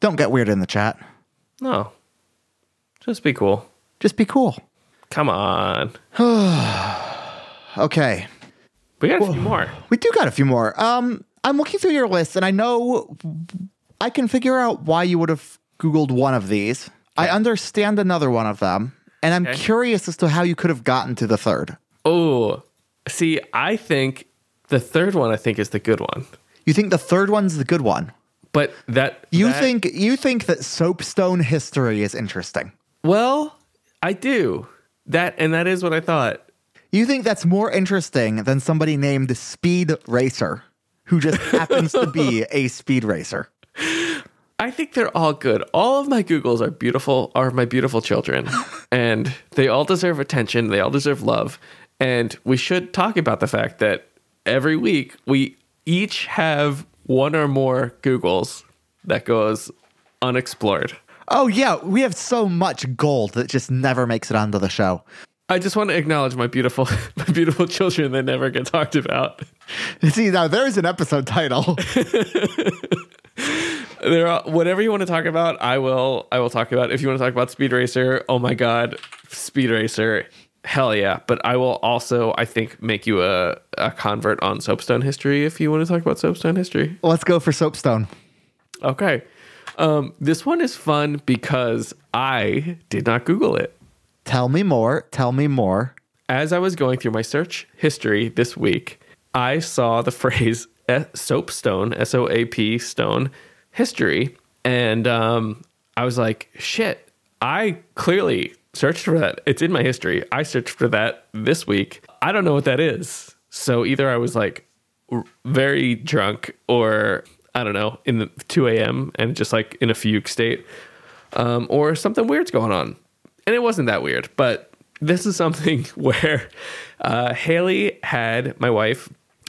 Don't get weird in the chat. No. Just be cool. Just be cool. Come on. Okay. We got a few more. We do got a few more. Um I'm looking through your list and I know I can figure out why you would have googled one of these. I understand another one of them, and I'm Okay. curious as to how you could have gotten to the third. Oh, see, I think the third one I think is the good one. You think the third one's the good one? But that You that- think you think that soapstone history is interesting. well, I do. That and that is what I thought. You think that's more interesting than somebody named Speed Racer, who just happens to be a speed racer. I think they're all good. All of my Googles are beautiful, are my beautiful children, and they all deserve attention. They all deserve love. And we should talk about the fact that every week we each have one or more Googles that goes unexplored. Oh yeah, we have so much gold that just never makes it onto the show. I just want to acknowledge my beautiful, my beautiful children that never get talked about. See, now there's an episode title. There, are, whatever you want to talk about, I will. I will talk about. If you want to talk about Speed Racer, oh my god, Speed Racer, hell yeah! But I will also, I think, make you a, a convert on Soapstone history if you want to talk about Soapstone history. Let's go for Soapstone. Okay, um, this one is fun because I did not Google it. Tell me more. Tell me more. As I was going through my search history this week, I saw the phrase eh, soapstone, S O A P stone history. And um, I was like, shit, I clearly searched for that. It's in my history. I searched for that this week. I don't know what that is. So either I was like very drunk or I don't know, in the 2 a.m. and just like in a fugue state, um, or something weird's going on. And it wasn't that weird, but this is something where uh, Haley had my wife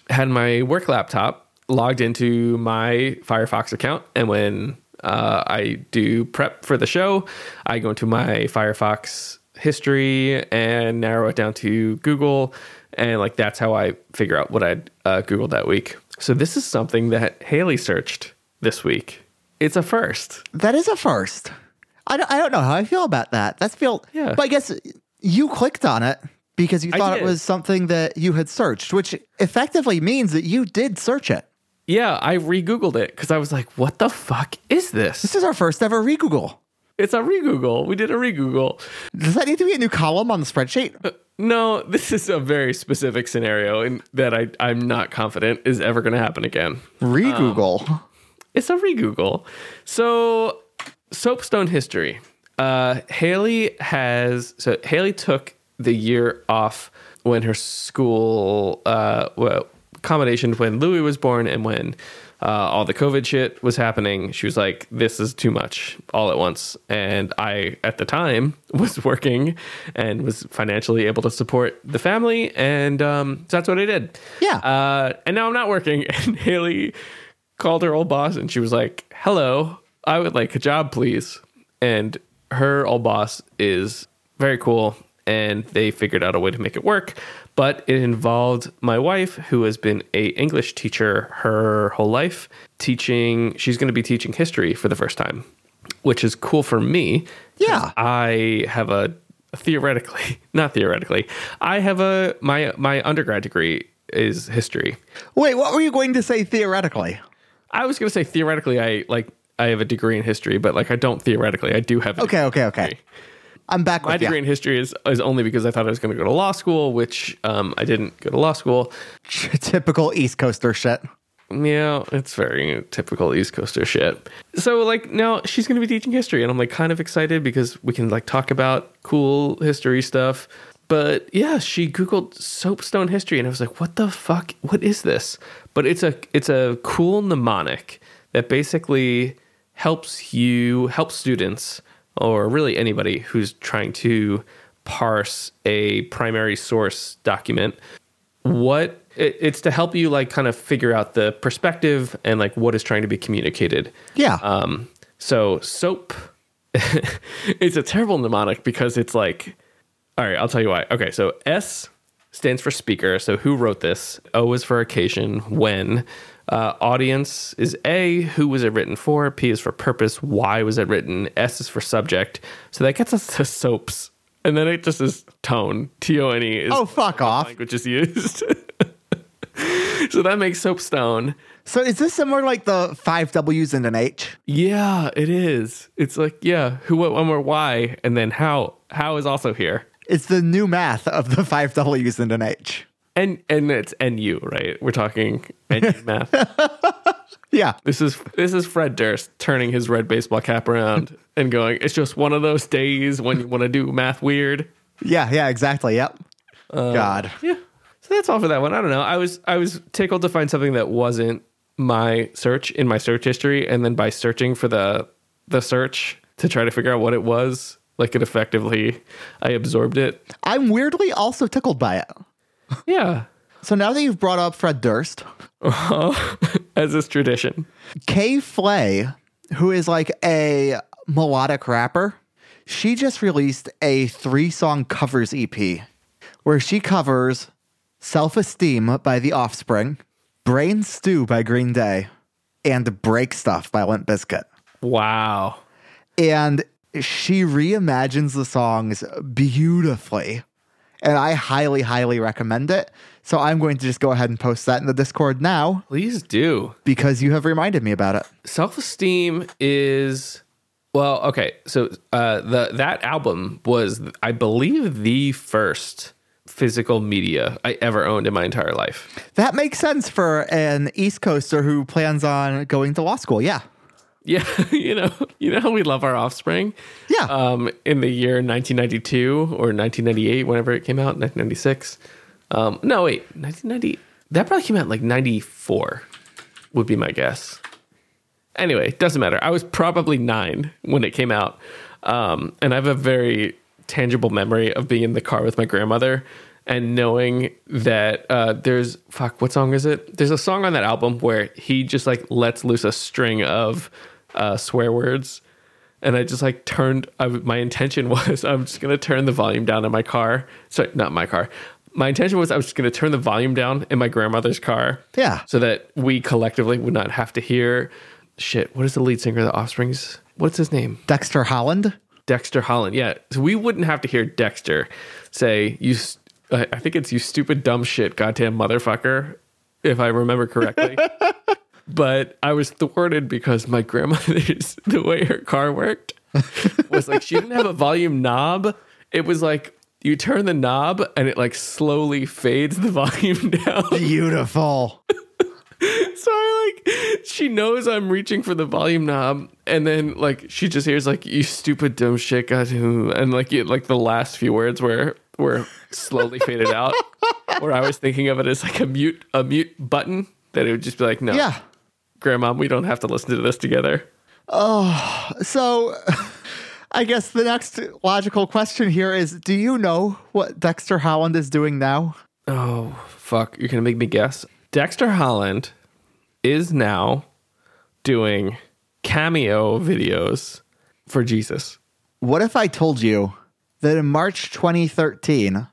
had my work laptop logged into my Firefox account, and when uh, I do prep for the show, I go into my Firefox history and narrow it down to Google, and like that's how I figure out what I'd uh, Googled that week. So this is something that Haley searched this week. It's a first. That is a first. I don't, I don't know how I feel about that. That's feel. Yeah. But I guess you clicked on it because you thought it was something that you had searched, which effectively means that you did search it. Yeah, I re-googled it because I was like, "What the fuck is this?" This is our first ever re-Google. It's a re-google. We did a re-google. Does that need to be a new column on the spreadsheet? No, this is a very specific scenario in that I, I'm not confident is ever going to happen again. Re-Google. It's a re-google. So, soapstone history. Uh, Haley has so Haley took the year off when her school uh, well, accommodation when Louis was born and when uh, all the COVID shit was happening. She was like, "This is too much all at once." And I, at the time, was working and was financially able to support the family, and um, so that's what I did. Yeah. Uh, and now I'm not working. And Haley called her old boss and she was like, Hello, I would like a job, please. And her old boss is very cool and they figured out a way to make it work. But it involved my wife, who has been a English teacher her whole life, teaching she's gonna be teaching history for the first time, which is cool for me. Yeah. I have a theoretically, not theoretically, I have a my my undergrad degree is history. Wait, what were you going to say theoretically? I was gonna say theoretically, I like I have a degree in history, but like I don't theoretically. I do have. A Okay, okay, okay. I'm back with you. My degree in history is is only because I thought I was going to go to law school, which um, I didn't go to law school. Typical East Coaster shit. Yeah, it's very typical East Coaster shit. So like now she's going to be teaching history, and I'm like kind of excited because we can like talk about cool history stuff. But yeah, she googled soapstone history, and I was like, "What the fuck? What is this?" But it's a it's a cool mnemonic that basically helps you help students or really anybody who's trying to parse a primary source document. What it, it's to help you like kind of figure out the perspective and like what is trying to be communicated. Yeah. um so soap it's a terrible mnemonic because it's like all right i'll tell you why. Okay so s stands for speaker. So who wrote this? O is for occasion. When uh, audience is a who was it written for p is for purpose y was it written s is for subject so that gets us to soaps and then it just is tone t-o-n-e is oh, fuck off. language is used. so that makes soapstone. So is this similar like the five W's and an H? Yeah, it is. It's like, yeah, who, what, when, where, why, and then how. How is also here. It's the new math of the five W's and an H. And and it's NU, right? We're talking NU math. Yeah. This is this is Fred Durst turning his red baseball cap around and going, it's just one of those days when you want to do math weird. Yeah, yeah, exactly. Yep. Uh, God. Yeah. So that's all for that one. I don't know. I was I was tickled to find something that wasn't my search in my search history, and then by searching for the the search to try to figure out what it was, like it effectively, I absorbed it. I'm weirdly also tickled by it. Yeah. So now that you've brought up Fred Durst, As is tradition. K.Flay, who is like a melodic rapper. She just released a three song covers EP where she covers Self Esteem by The Offspring, Brain Stew by Green Day, and Break Stuff by Limp Bizkit. Wow. And she reimagines the songs beautifully. And I highly, highly recommend it. So I'm going to just go ahead and post that in the Discord now Please do. because you have reminded me about it. Self esteem is well, okay. So uh, the that album was, I believe, the first physical media I ever owned in my entire life. That makes sense for an East Coaster who plans on going to law school. Yeah. Yeah, you know, you know how we love our offspring. Yeah. Um, in the year 1992 or 1998, whenever it came out, 1996. Um, no, wait, 1990. That probably came out like 94, would be my guess. Anyway, doesn't matter. I was probably nine when it came out. Um, and I have a very tangible memory of being in the car with my grandmother and knowing that uh, there's, fuck, what song is it? There's a song on that album where he just like lets loose a string of uh, swear words. And I just like turned, I, my intention was I'm just going to turn the volume down in my car. Sorry, not my car. My intention was I was just going to turn the volume down in my grandmother's car Yeah. so that we collectively would not have to hear shit. What is the lead singer of the Offspring's? What's his name? Dexter Holland. Dexter Holland. Yeah, so we wouldn't have to hear Dexter say you. I I think it's you stupid dumb shit, goddamn motherfucker, if I remember correctly. but I was thwarted because my grandmother's the way her car worked was like she didn't have a volume knob. It was like you turn the knob and it like slowly fades the volume down. Beautiful. So I like she knows I'm reaching for the volume knob, and then like she just hears like you stupid dumb shit, who," and like it, like the last few words were were slowly faded out. Where I was thinking of it as like a mute a mute button that it would just be like, no, Yeah. Grandma, we don't have to listen to this together. Oh, so I guess the next logical question here is do you know what Dexter Holland is doing now? Oh fuck, you're gonna make me guess. Dexter Holland is now doing cameo videos for Jesus. What if I told you that in March 2013,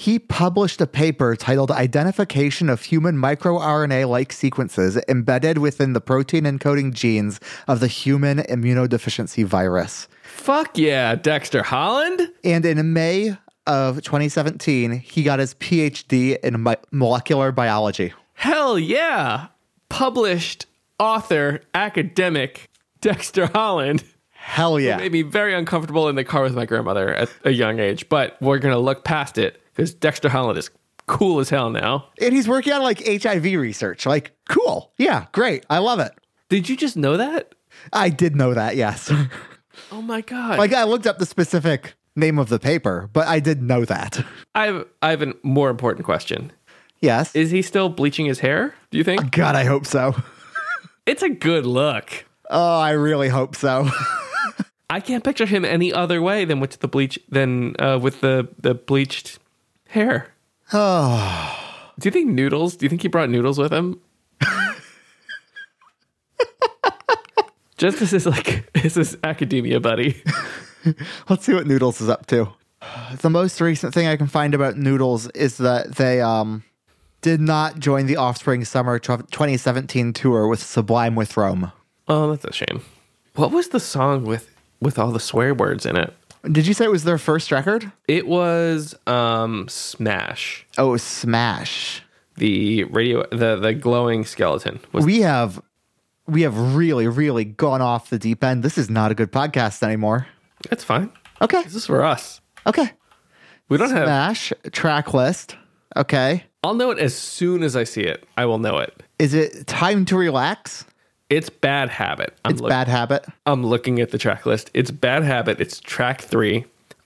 he published a paper titled Identification of Human MicroRNA like Sequences Embedded Within the Protein Encoding Genes of the Human Immunodeficiency Virus. Fuck yeah, Dexter Holland. And in May of 2017, he got his PhD in mi- molecular biology. Hell yeah. Published author, academic Dexter Holland Hell yeah. It made me very uncomfortable in the car with my grandmother at a young age, but we're going to look past it because Dexter Holland is cool as hell now. And he's working on like HIV research. Like, cool. Yeah, great. I love it. Did you just know that? I did know that, yes. Oh my God. like, I looked up the specific name of the paper, but I did know that. I have, I have a more important question. Yes. Is he still bleaching his hair? Do you think? God, I hope so. It's a good look. Oh, I really hope so. I can't picture him any other way than with the bleach than uh, with the the bleached hair. oh, Do you think noodles? Do you think he brought noodles with him? Just as his like as his academia buddy. let's see what Noodles is up to. The most recent thing I can find about Noodles is that they um did not join the Offspring Summer 2017 tour with Sublime with Rome. Oh, that's a shame. What was the song with with all the swear words in it? Did you say it was their first record? It was um Smash. Oh, Smash. The radio the the glowing skeleton was We have we have really really gone off the deep end. This is not a good podcast anymore. That's fine. Okay. This is for us. Okay. We don't have Smash track list. Okay. I'll know it as soon as I see it. I will know it. Is it time to relax? It's bad habit. I'm It's look- bad habit. I'm looking at the track list. It's Bad Habit. It's track three.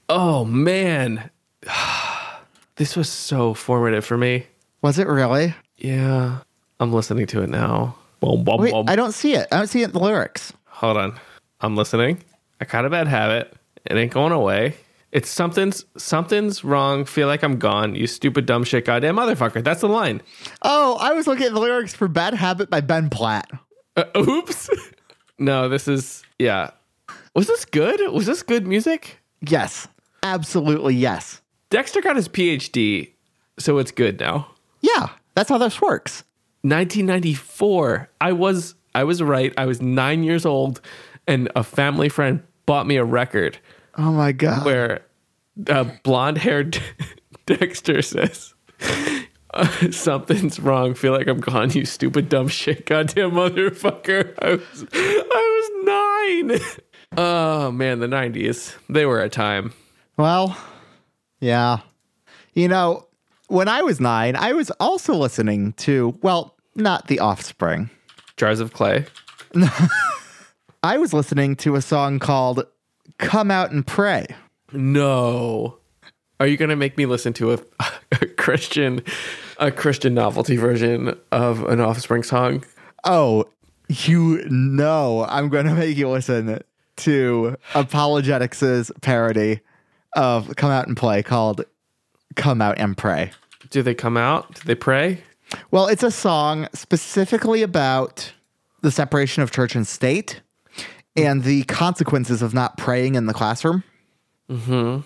Oh man, this was so formative for me. Was it really? Yeah, I'm listening to it now. Boom, boom, Wait, boom. I don't see it. I don't see it in the lyrics. Hold on, I'm listening. I got a bad habit. It ain't going away. It's something's something's wrong. Feel like I'm gone. You stupid dumb shit, goddamn motherfucker. That's the line. Oh, I was looking at the lyrics for Bad Habit by Ben Platt. Uh, oops. no, this is yeah. Was this good? Was this good music? Yes, absolutely yes. Dexter got his PhD, so it's good now. Yeah, that's how this works. 1994. I was I was right. I was 9 years old and a family friend bought me a record Oh my god. where uh, blonde-haired Dexter says uh, something's wrong. Feel like I'm gone, you stupid dumb shit, goddamn motherfucker. I was I was 9. Oh man, the 90s. They were a time. Well, yeah. You know, when I was nine, I was also listening to, well, not The Offspring. Jars of clay. I was listening to a song called Come Out and Pray. No. Are you going to make me listen to a, a Christian a Christian novelty version of an Offspring song? Oh, you know, I'm going to make you listen to ApologetiX' parody of Come Out and Play called Come Out and Pray. Do they come out? Do they pray? Well, it's a song specifically about the separation of church and state and the consequences of not praying in the classroom. Mm-hmm.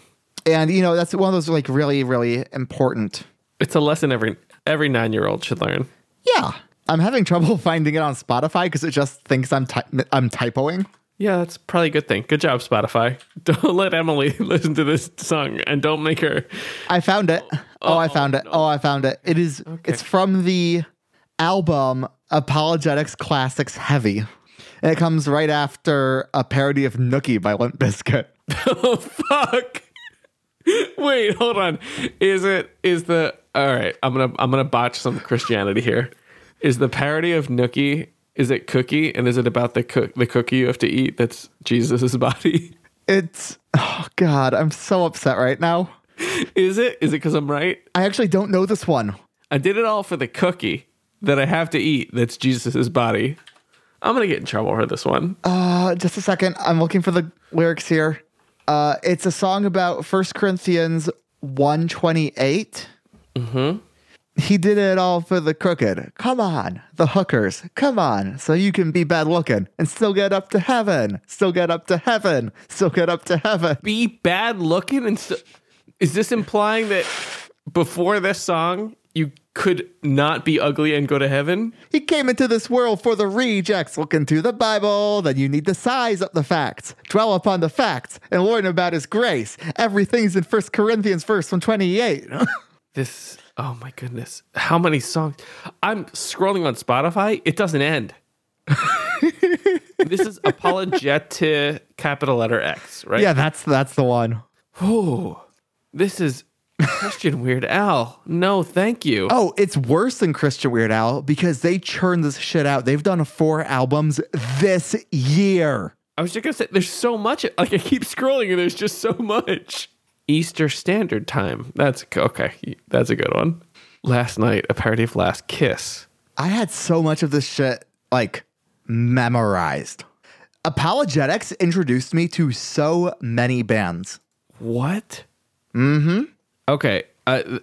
And, you know, that's one of those like really, really important. It's a lesson every every 9-year-old should learn. Yeah. I'm having trouble finding it on Spotify because it just thinks I'm, ty- I'm typoing. Yeah, that's probably a good thing. Good job, Spotify. Don't let Emily listen to this song and don't make her. I found it. Oh, I oh, found it. Oh, I found it. It is. It's from the album ApologetiX Classics Heavy, and it comes right after a parody of Nookie by Limp Bizkit. Oh, fuck. Wait, hold on. Is it, is the, all right, I'm to, I'm to botch some Christianity here. Is the parody of Nookie, is it cookie? And is it about the cook, the cookie you have to eat that's Jesus's body? It's oh god, I'm so upset right now. Is it? Is it because I'm right? I actually don't know this one. I did it all for the cookie that I have to eat that's Jesus's body. I'm to get in trouble for this one. Uh, just a second. I'm looking for the lyrics here. Uh, it's a song about First Corinthians 128. Mm-hmm. He did it all for the crooked. Come on, the hookers. Come on, so you can be bad looking and still get up to heaven. Still get up to heaven. Still get up to heaven. Be bad looking and st- is this implying that before this song you could not be ugly and go to heaven? He came into this world for the rejects. Look into the Bible, then you need to size up the facts, dwell upon the facts, and learn about His grace. Everything's in First Corinthians, verse 128. This oh my goodness. How many songs? I'm scrolling on Spotify, it doesn't end. this is apologetic capital letter X, right? yeah, that's that's the one. Oh, this is Christian Weird Al. No, thank you. Oh, it's worse than Christian Weird Al because they churn this shit out. They've done four albums this year. I was just gonna say, there's so much. Like I keep scrolling, and there's just so much. Easter Standard Time. That's okay. That's a good one. Last night, a parody of Last Kiss. I had so much of this shit like memorized. ApologetiX introduced me to so many bands. What? Mm-hmm. Okay. I,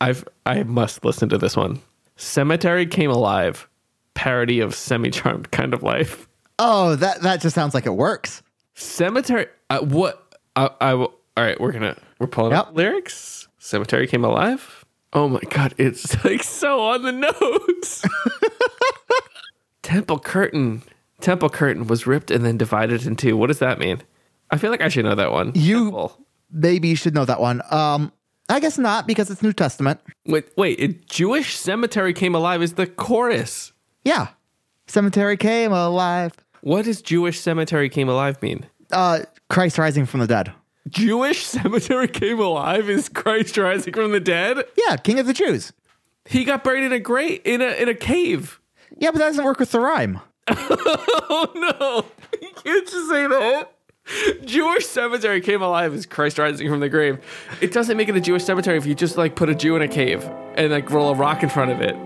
I've I must listen to this one. Cemetery Came Alive, parody of Semi Charmed Kind of Life. Oh, that that just sounds like it works. Cemetery. Uh, what? I, I will. All right, we're gonna we're pulling Yep. up lyrics. Cemetery Came Alive. Oh my god, it's like so on the nose. Temple Curtain. Temple Curtain was ripped and then divided in two. What does that mean? I feel like I should know that one. You- Temple. Maybe you should know that one. Um, I guess not because it's New Testament. Wait, wait. It, Jewish Cemetery Came Alive is the chorus. Yeah, cemetery came alive. What does Jewish Cemetery Came Alive mean? Uh, Christ rising from the dead. Jewish Cemetery Came Alive is Christ rising from the dead. Yeah, King of the Jews. He got buried in a grave in a in a cave. Yeah, but that doesn't work with the rhyme. Oh no! You can't just say that. Jewish cemetery came alive is Christ rising from the grave. It doesn't make it a Jewish cemetery if you just like put a Jew in a cave and like roll a rock in front of it.